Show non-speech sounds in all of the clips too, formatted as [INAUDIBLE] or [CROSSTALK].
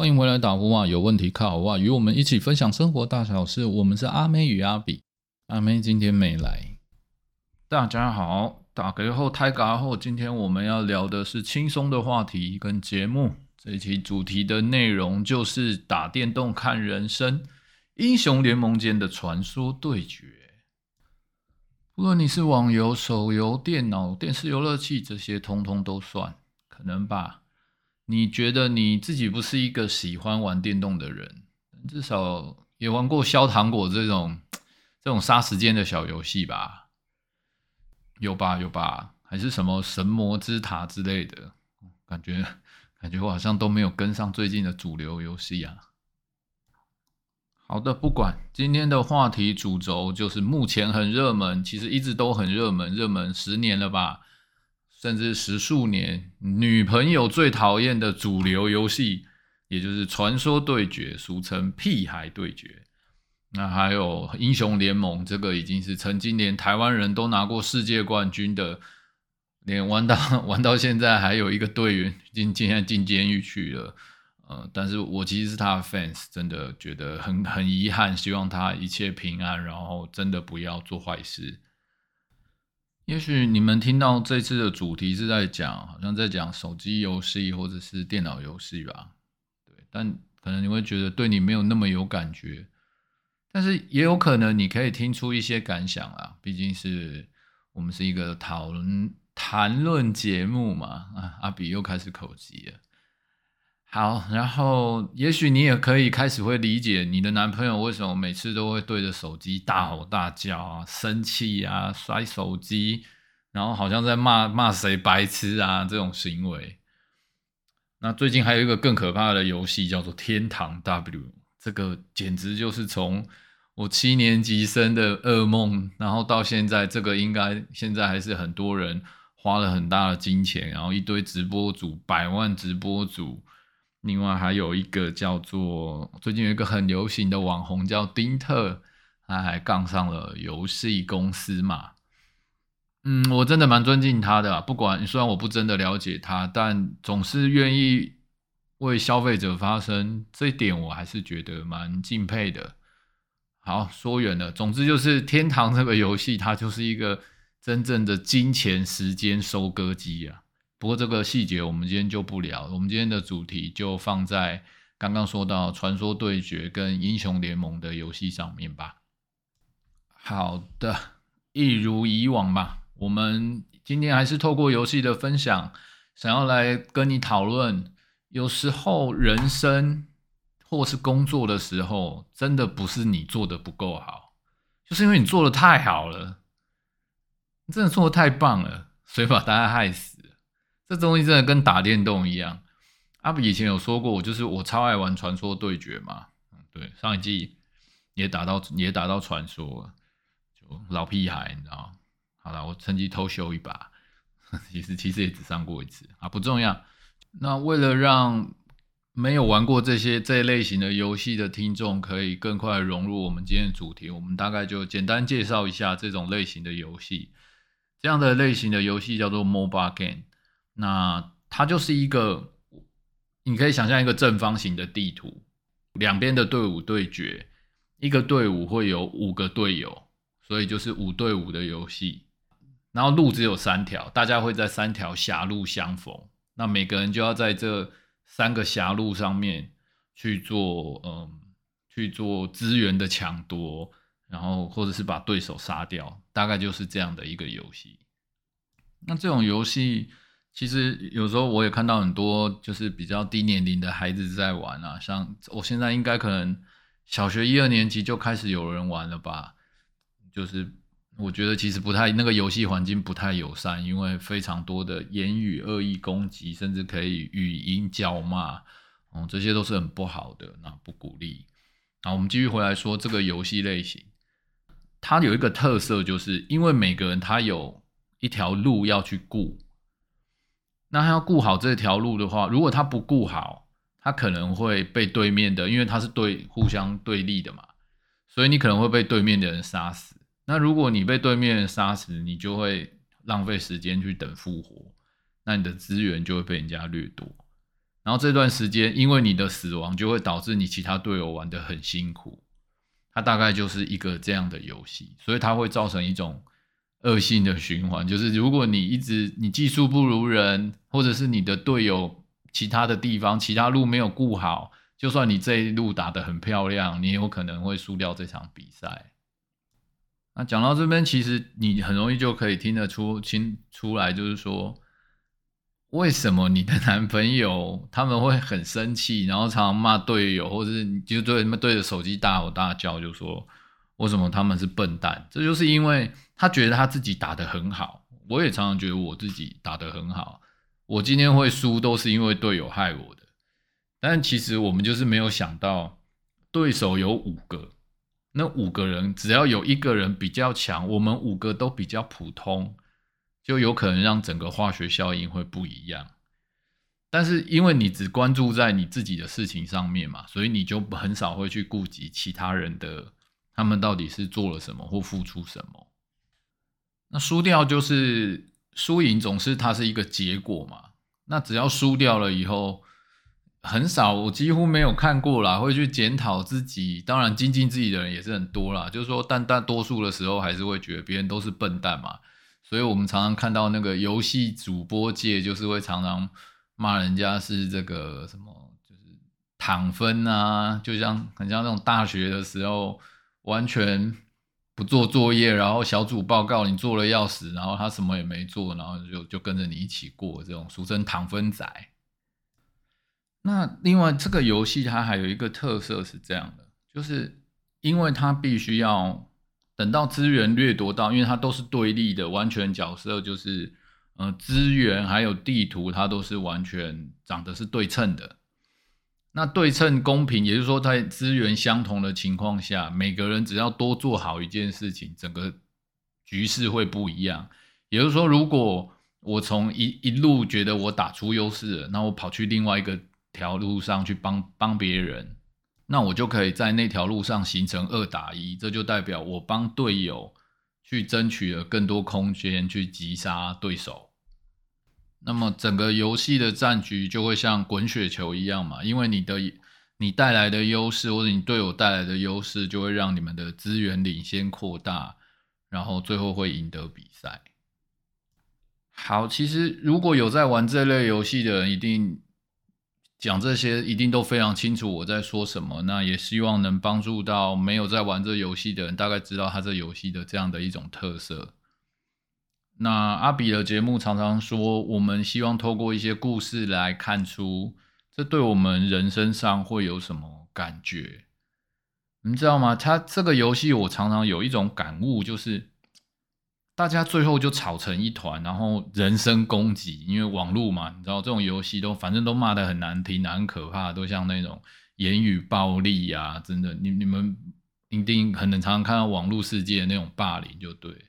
欢迎回来打呼啊！有问题靠我啊！与我们一起分享生活大小事。我们是阿妹与阿比，阿妹今天没来。大家好，打给后胎嘎后，今天我们要聊的是轻松的话题跟节目。这一期主题的内容就是打电动看人生，英雄联盟间的传说对决。不论你是网游、手游、电脑、电视游乐器，这些通通都算，可能吧。你觉得你自己不是一个喜欢玩电动的人，至少也玩过削糖果这种这种杀时间的小游戏吧？有吧有吧？还是什么神魔之塔之类的？感觉感觉我好像都没有跟上最近的主流游戏啊。好的，不管今天的话题主轴就是目前很热门，其实一直都很热门，热门十年了吧。甚至十数年，女朋友最讨厌的主流游戏，也就是《传说对决》，俗称“屁孩对决”。那还有《英雄联盟》，这个已经是曾经连台湾人都拿过世界冠军的，连玩到 [LAUGHS] 玩到现在，还有一个队员进现在进监狱去了。呃，但是我其实是他的 fans，真的觉得很很遗憾，希望他一切平安，然后真的不要做坏事。也许你们听到这次的主题是在讲，好像在讲手机游戏或者是电脑游戏吧，对，但可能你会觉得对你没有那么有感觉，但是也有可能你可以听出一些感想啊，毕竟是我们是一个讨论谈论节目嘛，啊，阿比又开始口急了。好，然后也许你也可以开始会理解你的男朋友为什么每次都会对着手机大吼大叫啊、生气啊、摔手机，然后好像在骂骂谁白痴啊这种行为。那最近还有一个更可怕的游戏叫做《天堂 W》，这个简直就是从我七年级生的噩梦，然后到现在，这个应该现在还是很多人花了很大的金钱，然后一堆直播主、百万直播主。另外还有一个叫做最近有一个很流行的网红叫丁特，他还杠上了游戏公司嘛。嗯，我真的蛮尊敬他的，不管虽然我不真的了解他，但总是愿意为消费者发声，这一点我还是觉得蛮敬佩的。好，说远了，总之就是天堂这个游戏，它就是一个真正的金钱时间收割机啊。不过这个细节我们今天就不聊，我们今天的主题就放在刚刚说到传说对决跟英雄联盟的游戏上面吧。好的，一如以往吧，我们今天还是透过游戏的分享，想要来跟你讨论，有时候人生或是工作的时候，真的不是你做的不够好，就是因为你做的太好了，你真的做的太棒了，所以把大家害死。这东西真的跟打电动一样。阿比以前有说过，我就是我超爱玩传说对决嘛。对，上一季也打到也打到传说，就老屁孩，你知道好了，我趁机偷修一把，[LAUGHS] 其实其实也只上过一次啊，不重要。那为了让没有玩过这些这一类型的游戏的听众可以更快融入我们今天的主题，我们大概就简单介绍一下这种类型的游戏。这样的类型的游戏叫做 mobile game。那它就是一个，你可以想象一个正方形的地图，两边的队伍对决，一个队伍会有五个队友，所以就是五对五的游戏。然后路只有三条，大家会在三条狭路相逢，那每个人就要在这三个狭路上面去做，嗯，去做资源的抢夺，然后或者是把对手杀掉，大概就是这样的一个游戏。那这种游戏。其实有时候我也看到很多就是比较低年龄的孩子在玩啊，像我现在应该可能小学一二年级就开始有人玩了吧。就是我觉得其实不太那个游戏环境不太友善，因为非常多的言语恶意攻击，甚至可以语音叫骂，嗯，这些都是很不好的，那不鼓励。好，我们继续回来说这个游戏类型，它有一个特色，就是因为每个人他有一条路要去顾。那他要顾好这条路的话，如果他不顾好，他可能会被对面的，因为他是对互相对立的嘛，所以你可能会被对面的人杀死。那如果你被对面杀死，你就会浪费时间去等复活，那你的资源就会被人家掠夺。然后这段时间因为你的死亡，就会导致你其他队友玩的很辛苦。它大概就是一个这样的游戏，所以它会造成一种恶性的循环，就是如果你一直你技术不如人，或者是你的队友其他的地方其他路没有顾好，就算你这一路打得很漂亮，你有可能会输掉这场比赛。那讲到这边，其实你很容易就可以听得出清出来，就是说。为什么你的男朋友他们会很生气，然后常常骂队友，或者是你就对什么对着手机大吼大叫，就说为什么他们是笨蛋？这就是因为他觉得他自己打得很好。我也常常觉得我自己打得很好，我今天会输都是因为队友害我的。但其实我们就是没有想到，对手有五个，那五个人只要有一个人比较强，我们五个都比较普通。就有可能让整个化学效应会不一样，但是因为你只关注在你自己的事情上面嘛，所以你就很少会去顾及其他人的，他们到底是做了什么或付出什么。那输掉就是输赢，总是它是一个结果嘛。那只要输掉了以后，很少，我几乎没有看过啦，会去检讨自己。当然，精进自己的人也是很多啦，就是说，但大多数的时候还是会觉得别人都是笨蛋嘛。所以我们常常看到那个游戏主播界，就是会常常骂人家是这个什么，就是躺分啊，就像很像那种大学的时候完全不做作业，然后小组报告你做了要死，然后他什么也没做，然后就就跟着你一起过，这种俗称躺分仔。那另外这个游戏它还有一个特色是这样的，就是因为它必须要。等到资源掠夺到，因为它都是对立的，完全角色就是，呃，资源还有地图，它都是完全长得是对称的。那对称公平，也就是说，在资源相同的情况下，每个人只要多做好一件事情，整个局势会不一样。也就是说，如果我从一一路觉得我打出优势了，那我跑去另外一个条路上去帮帮别人。那我就可以在那条路上形成二打一，这就代表我帮队友去争取了更多空间去击杀对手。那么整个游戏的战局就会像滚雪球一样嘛，因为你的你带来的优势或者你队友带来的优势，就会让你们的资源领先扩大，然后最后会赢得比赛。好，其实如果有在玩这类游戏的人，一定。讲这些一定都非常清楚我在说什么，那也希望能帮助到没有在玩这游戏的人，大概知道他这游戏的这样的一种特色。那阿比的节目常常说，我们希望透过一些故事来看出这对我们人生上会有什么感觉，你知道吗？他这个游戏我常常有一种感悟，就是。大家最后就吵成一团，然后人身攻击，因为网络嘛，你知道这种游戏都反正都骂的很难听、很可怕，都像那种言语暴力呀，真的，你你们一定可能常常看到网络世界的那种霸凌，就对。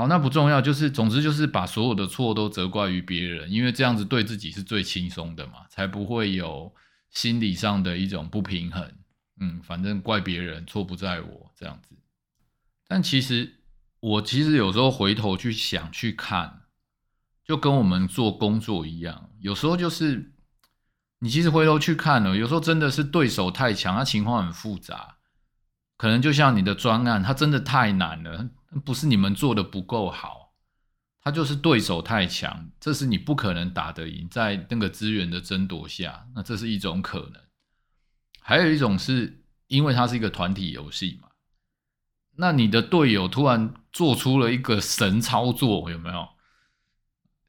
好，那不重要，就是总之就是把所有的错都责怪于别人，因为这样子对自己是最轻松的嘛，才不会有心理上的一种不平衡。嗯，反正怪别人，错不在我这样子。但其实。我其实有时候回头去想去看，就跟我们做工作一样，有时候就是你其实回头去看了，有时候真的是对手太强，他情况很复杂，可能就像你的专案，它真的太难了，不是你们做的不够好，他就是对手太强，这是你不可能打得赢，在那个资源的争夺下，那这是一种可能，还有一种是因为它是一个团体游戏嘛。那你的队友突然做出了一个神操作，有没有？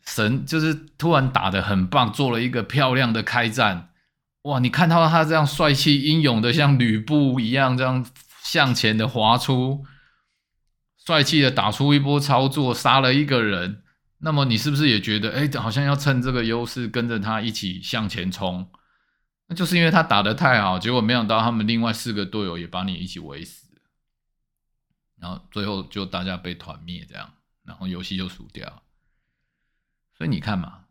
神就是突然打的很棒，做了一个漂亮的开战，哇！你看到他这样帅气英勇的，像吕布一样这样向前的滑出，帅气的打出一波操作，杀了一个人。那么你是不是也觉得，哎，好像要趁这个优势跟着他一起向前冲？那就是因为他打的太好，结果没想到他们另外四个队友也把你一起围死。然后最后就大家被团灭这样，然后游戏就输掉。所以你看嘛，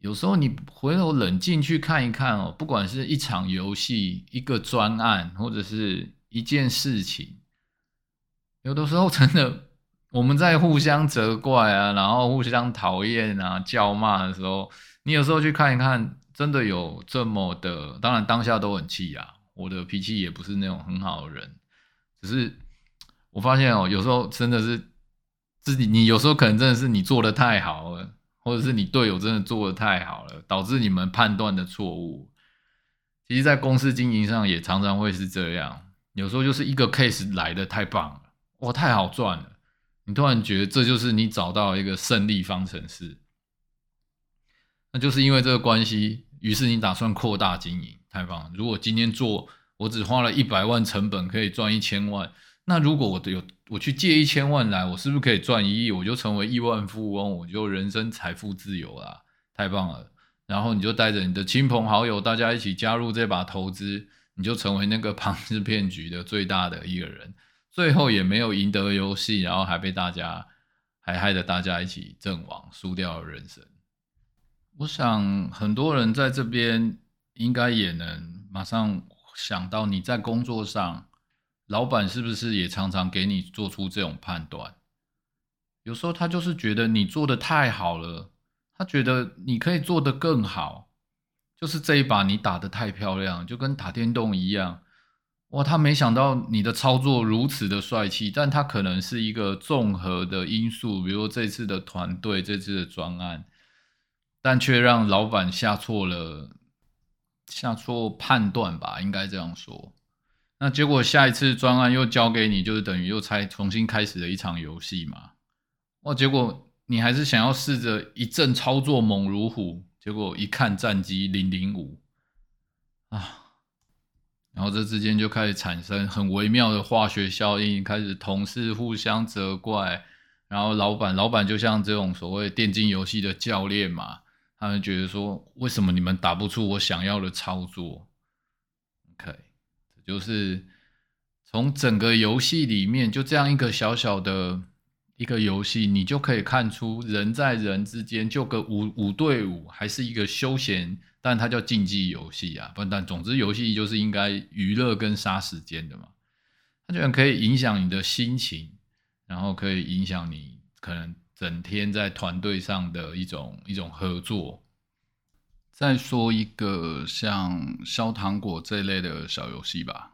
有时候你回头冷静去看一看哦，不管是一场游戏、一个专案，或者是一件事情，有的时候真的我们在互相责怪啊，然后互相讨厌啊、叫骂的时候，你有时候去看一看，真的有这么的，当然当下都很气啊。我的脾气也不是那种很好的人，只是我发现哦，有时候真的是自己，你有时候可能真的是你做的太好了，或者是你队友真的做的太好了，导致你们判断的错误。其实，在公司经营上也常常会是这样，有时候就是一个 case 来的太棒了，哇，太好赚了，你突然觉得这就是你找到一个胜利方程式。那就是因为这个关系，于是你打算扩大经营，太棒了。如果今天做，我只花了一百万成本可以赚一千万，那如果我有我去借一千万来，我是不是可以赚一亿？我就成为亿万富翁，我就人生财富自由啦，太棒了。然后你就带着你的亲朋好友，大家一起加入这把投资，你就成为那个庞氏骗局的最大的一个人，最后也没有赢得游戏，然后还被大家还害得大家一起阵亡，输掉了人生。我想很多人在这边应该也能马上想到，你在工作上，老板是不是也常常给你做出这种判断？有时候他就是觉得你做的太好了，他觉得你可以做得更好，就是这一把你打的太漂亮，就跟打电动一样。哇，他没想到你的操作如此的帅气，但他可能是一个综合的因素，比如说这次的团队，这次的专案。但却让老板下错了，下错判断吧，应该这样说。那结果下一次专案又交给你，就是等于又才重新开始了一场游戏嘛。哇，结果你还是想要试着一阵操作猛如虎，结果一看战绩零零五啊，然后这之间就开始产生很微妙的化学效应，开始同事互相责怪，然后老板老板就像这种所谓电竞游戏的教练嘛。他们觉得说，为什么你们打不出我想要的操作？OK，这就是从整个游戏里面，就这样一个小小的一个游戏，你就可以看出人在人之间，就个五五对五，还是一个休闲，但它叫竞技游戏啊。不但总之，游戏就是应该娱乐跟杀时间的嘛。它居然可以影响你的心情，然后可以影响你可能。整天在团队上的一种一种合作。再说一个像消糖果这一类的小游戏吧，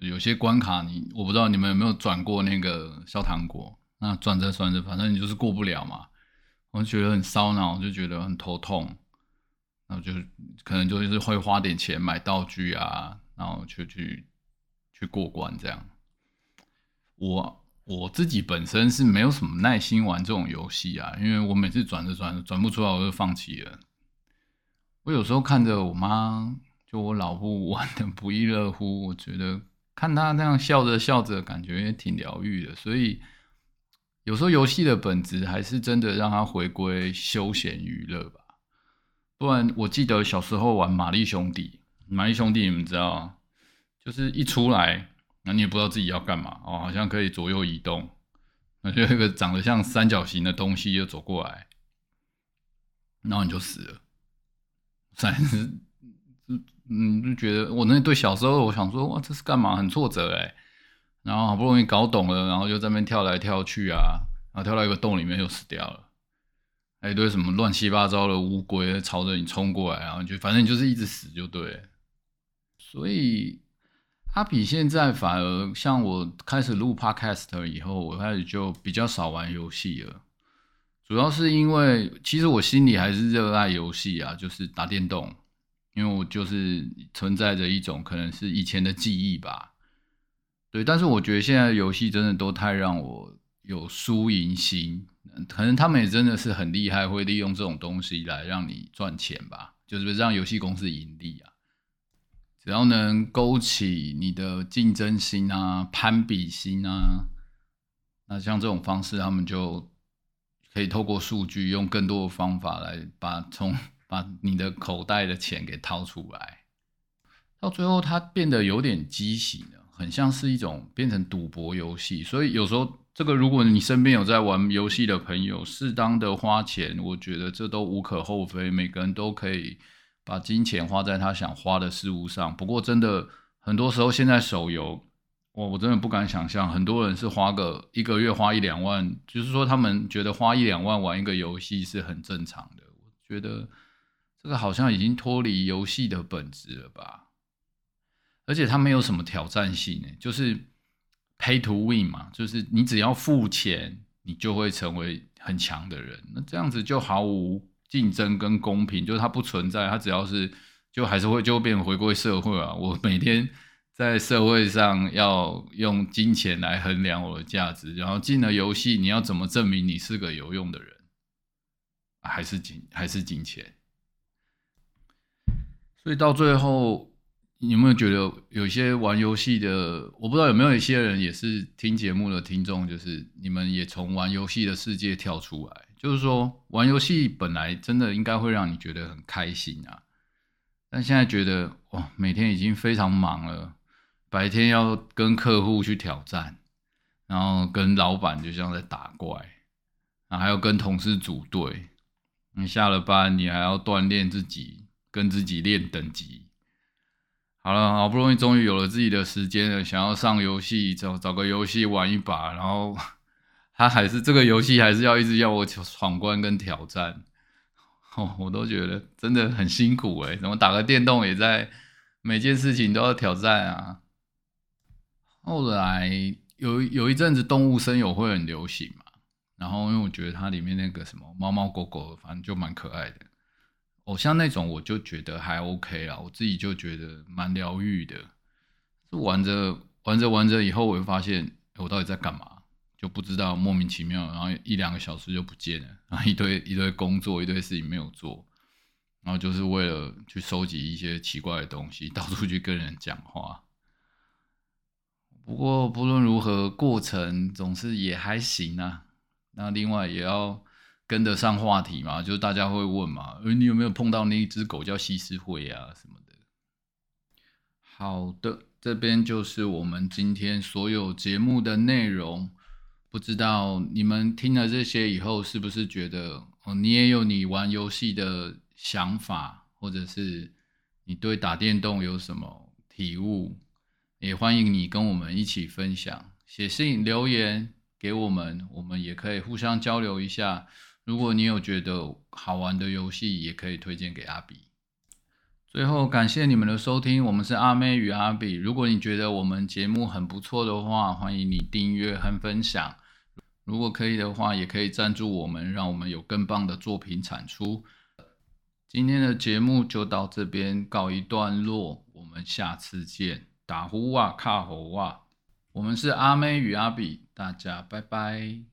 有些关卡你我不知道你们有没有转过那个消糖果，那转着转着，反正你就是过不了嘛，我就觉得很烧脑，就觉得很头痛，然后就可能就是会花点钱买道具啊，然后去去去过关这样。我。我自己本身是没有什么耐心玩这种游戏啊，因为我每次转着转着转不出来，我就放弃了。我有时候看着我妈，就我老婆玩的不亦乐乎，我觉得看她那样笑着笑着，感觉也挺疗愈的。所以有时候游戏的本质还是真的让它回归休闲娱乐吧。不然我记得小时候玩玛丽兄弟，玛丽兄弟你们知道，就是一出来。那你也不知道自己要干嘛哦，好像可以左右移动，那就一个长得像三角形的东西就走过来，然后你就死了。反正，嗯，就觉得我那对小时候，我想说哇，这是干嘛？很挫折哎。然后好不容易搞懂了，然后就在那边跳来跳去啊，然后跳到一个洞里面又死掉了。还一堆什么乱七八糟的乌龟朝着你冲过来，然后就反正就是一直死就对。所以。他比现在反而像我开始录 Podcast 以后，我开始就比较少玩游戏了。主要是因为其实我心里还是热爱游戏啊，就是打电动，因为我就是存在着一种可能是以前的记忆吧。对，但是我觉得现在游戏真的都太让我有输赢心，可能他们也真的是很厉害，会利用这种东西来让你赚钱吧，就是让游戏公司盈利啊。只要能勾起你的竞争心啊、攀比心啊，那像这种方式，他们就可以透过数据，用更多的方法来把从把你的口袋的钱给掏出来。到最后，它变得有点畸形了，很像是一种变成赌博游戏。所以有时候，这个如果你身边有在玩游戏的朋友，适当的花钱，我觉得这都无可厚非，每个人都可以。把金钱花在他想花的事物上。不过，真的很多时候，现在手游，我我真的不敢想象，很多人是花个一个月花一两万，就是说他们觉得花一两万玩一个游戏是很正常的。我觉得这个好像已经脱离游戏的本质了吧？而且它没有什么挑战性呢，就是 pay to win 嘛，就是你只要付钱，你就会成为很强的人。那这样子就毫无竞争跟公平，就是它不存在，它只要是就还是会就变回归社会啊。我每天在社会上要用金钱来衡量我的价值，然后进了游戏，你要怎么证明你是个有用的人？还是金还是金钱？所以到最后，你有没有觉得有些玩游戏的，我不知道有没有一些人也是听节目的听众，就是你们也从玩游戏的世界跳出来，就是说玩游戏本来真的应该会让你觉得很开心啊，但现在觉得哇，每天已经非常忙了，白天要跟客户去挑战，然后跟老板就像在打怪，然后还要跟同事组队，你下了班你还要锻炼自己。跟自己练等级，好了，好不容易终于有了自己的时间了，想要上游戏，找找个游戏玩一把，然后他还是这个游戏还是要一直要我闯关跟挑战，哦，我都觉得真的很辛苦哎，怎么打个电动也在每件事情都要挑战啊？后来有有一阵子动物声友会很流行嘛，然后因为我觉得它里面那个什么猫猫狗狗，反正就蛮可爱的。偶像那种我就觉得还 OK 啊，我自己就觉得蛮疗愈的。就玩着玩着玩着以后，我就发现我到底在干嘛，就不知道莫名其妙，然后一两个小时就不见了，然后一堆一堆工作，一堆事情没有做，然后就是为了去收集一些奇怪的东西，[LAUGHS] 到处去跟人讲话。不过不论如何，过程总是也还行啊。那另外也要。跟得上话题嘛，就是大家会问嘛，呃，你有没有碰到那一只狗叫西施会啊什么的？好的，这边就是我们今天所有节目的内容。不知道你们听了这些以后，是不是觉得哦，你也有你玩游戏的想法，或者是你对打电动有什么体悟？也欢迎你跟我们一起分享，写信留言给我们，我们也可以互相交流一下。如果你有觉得好玩的游戏，也可以推荐给阿比。最后，感谢你们的收听，我们是阿妹与阿比。如果你觉得我们节目很不错的话，欢迎你订阅和分享。如果可以的话，也可以赞助我们，让我们有更棒的作品产出。今天的节目就到这边告一段落，我们下次见。打呼哇卡吼哇，我们是阿妹与阿比，大家拜拜。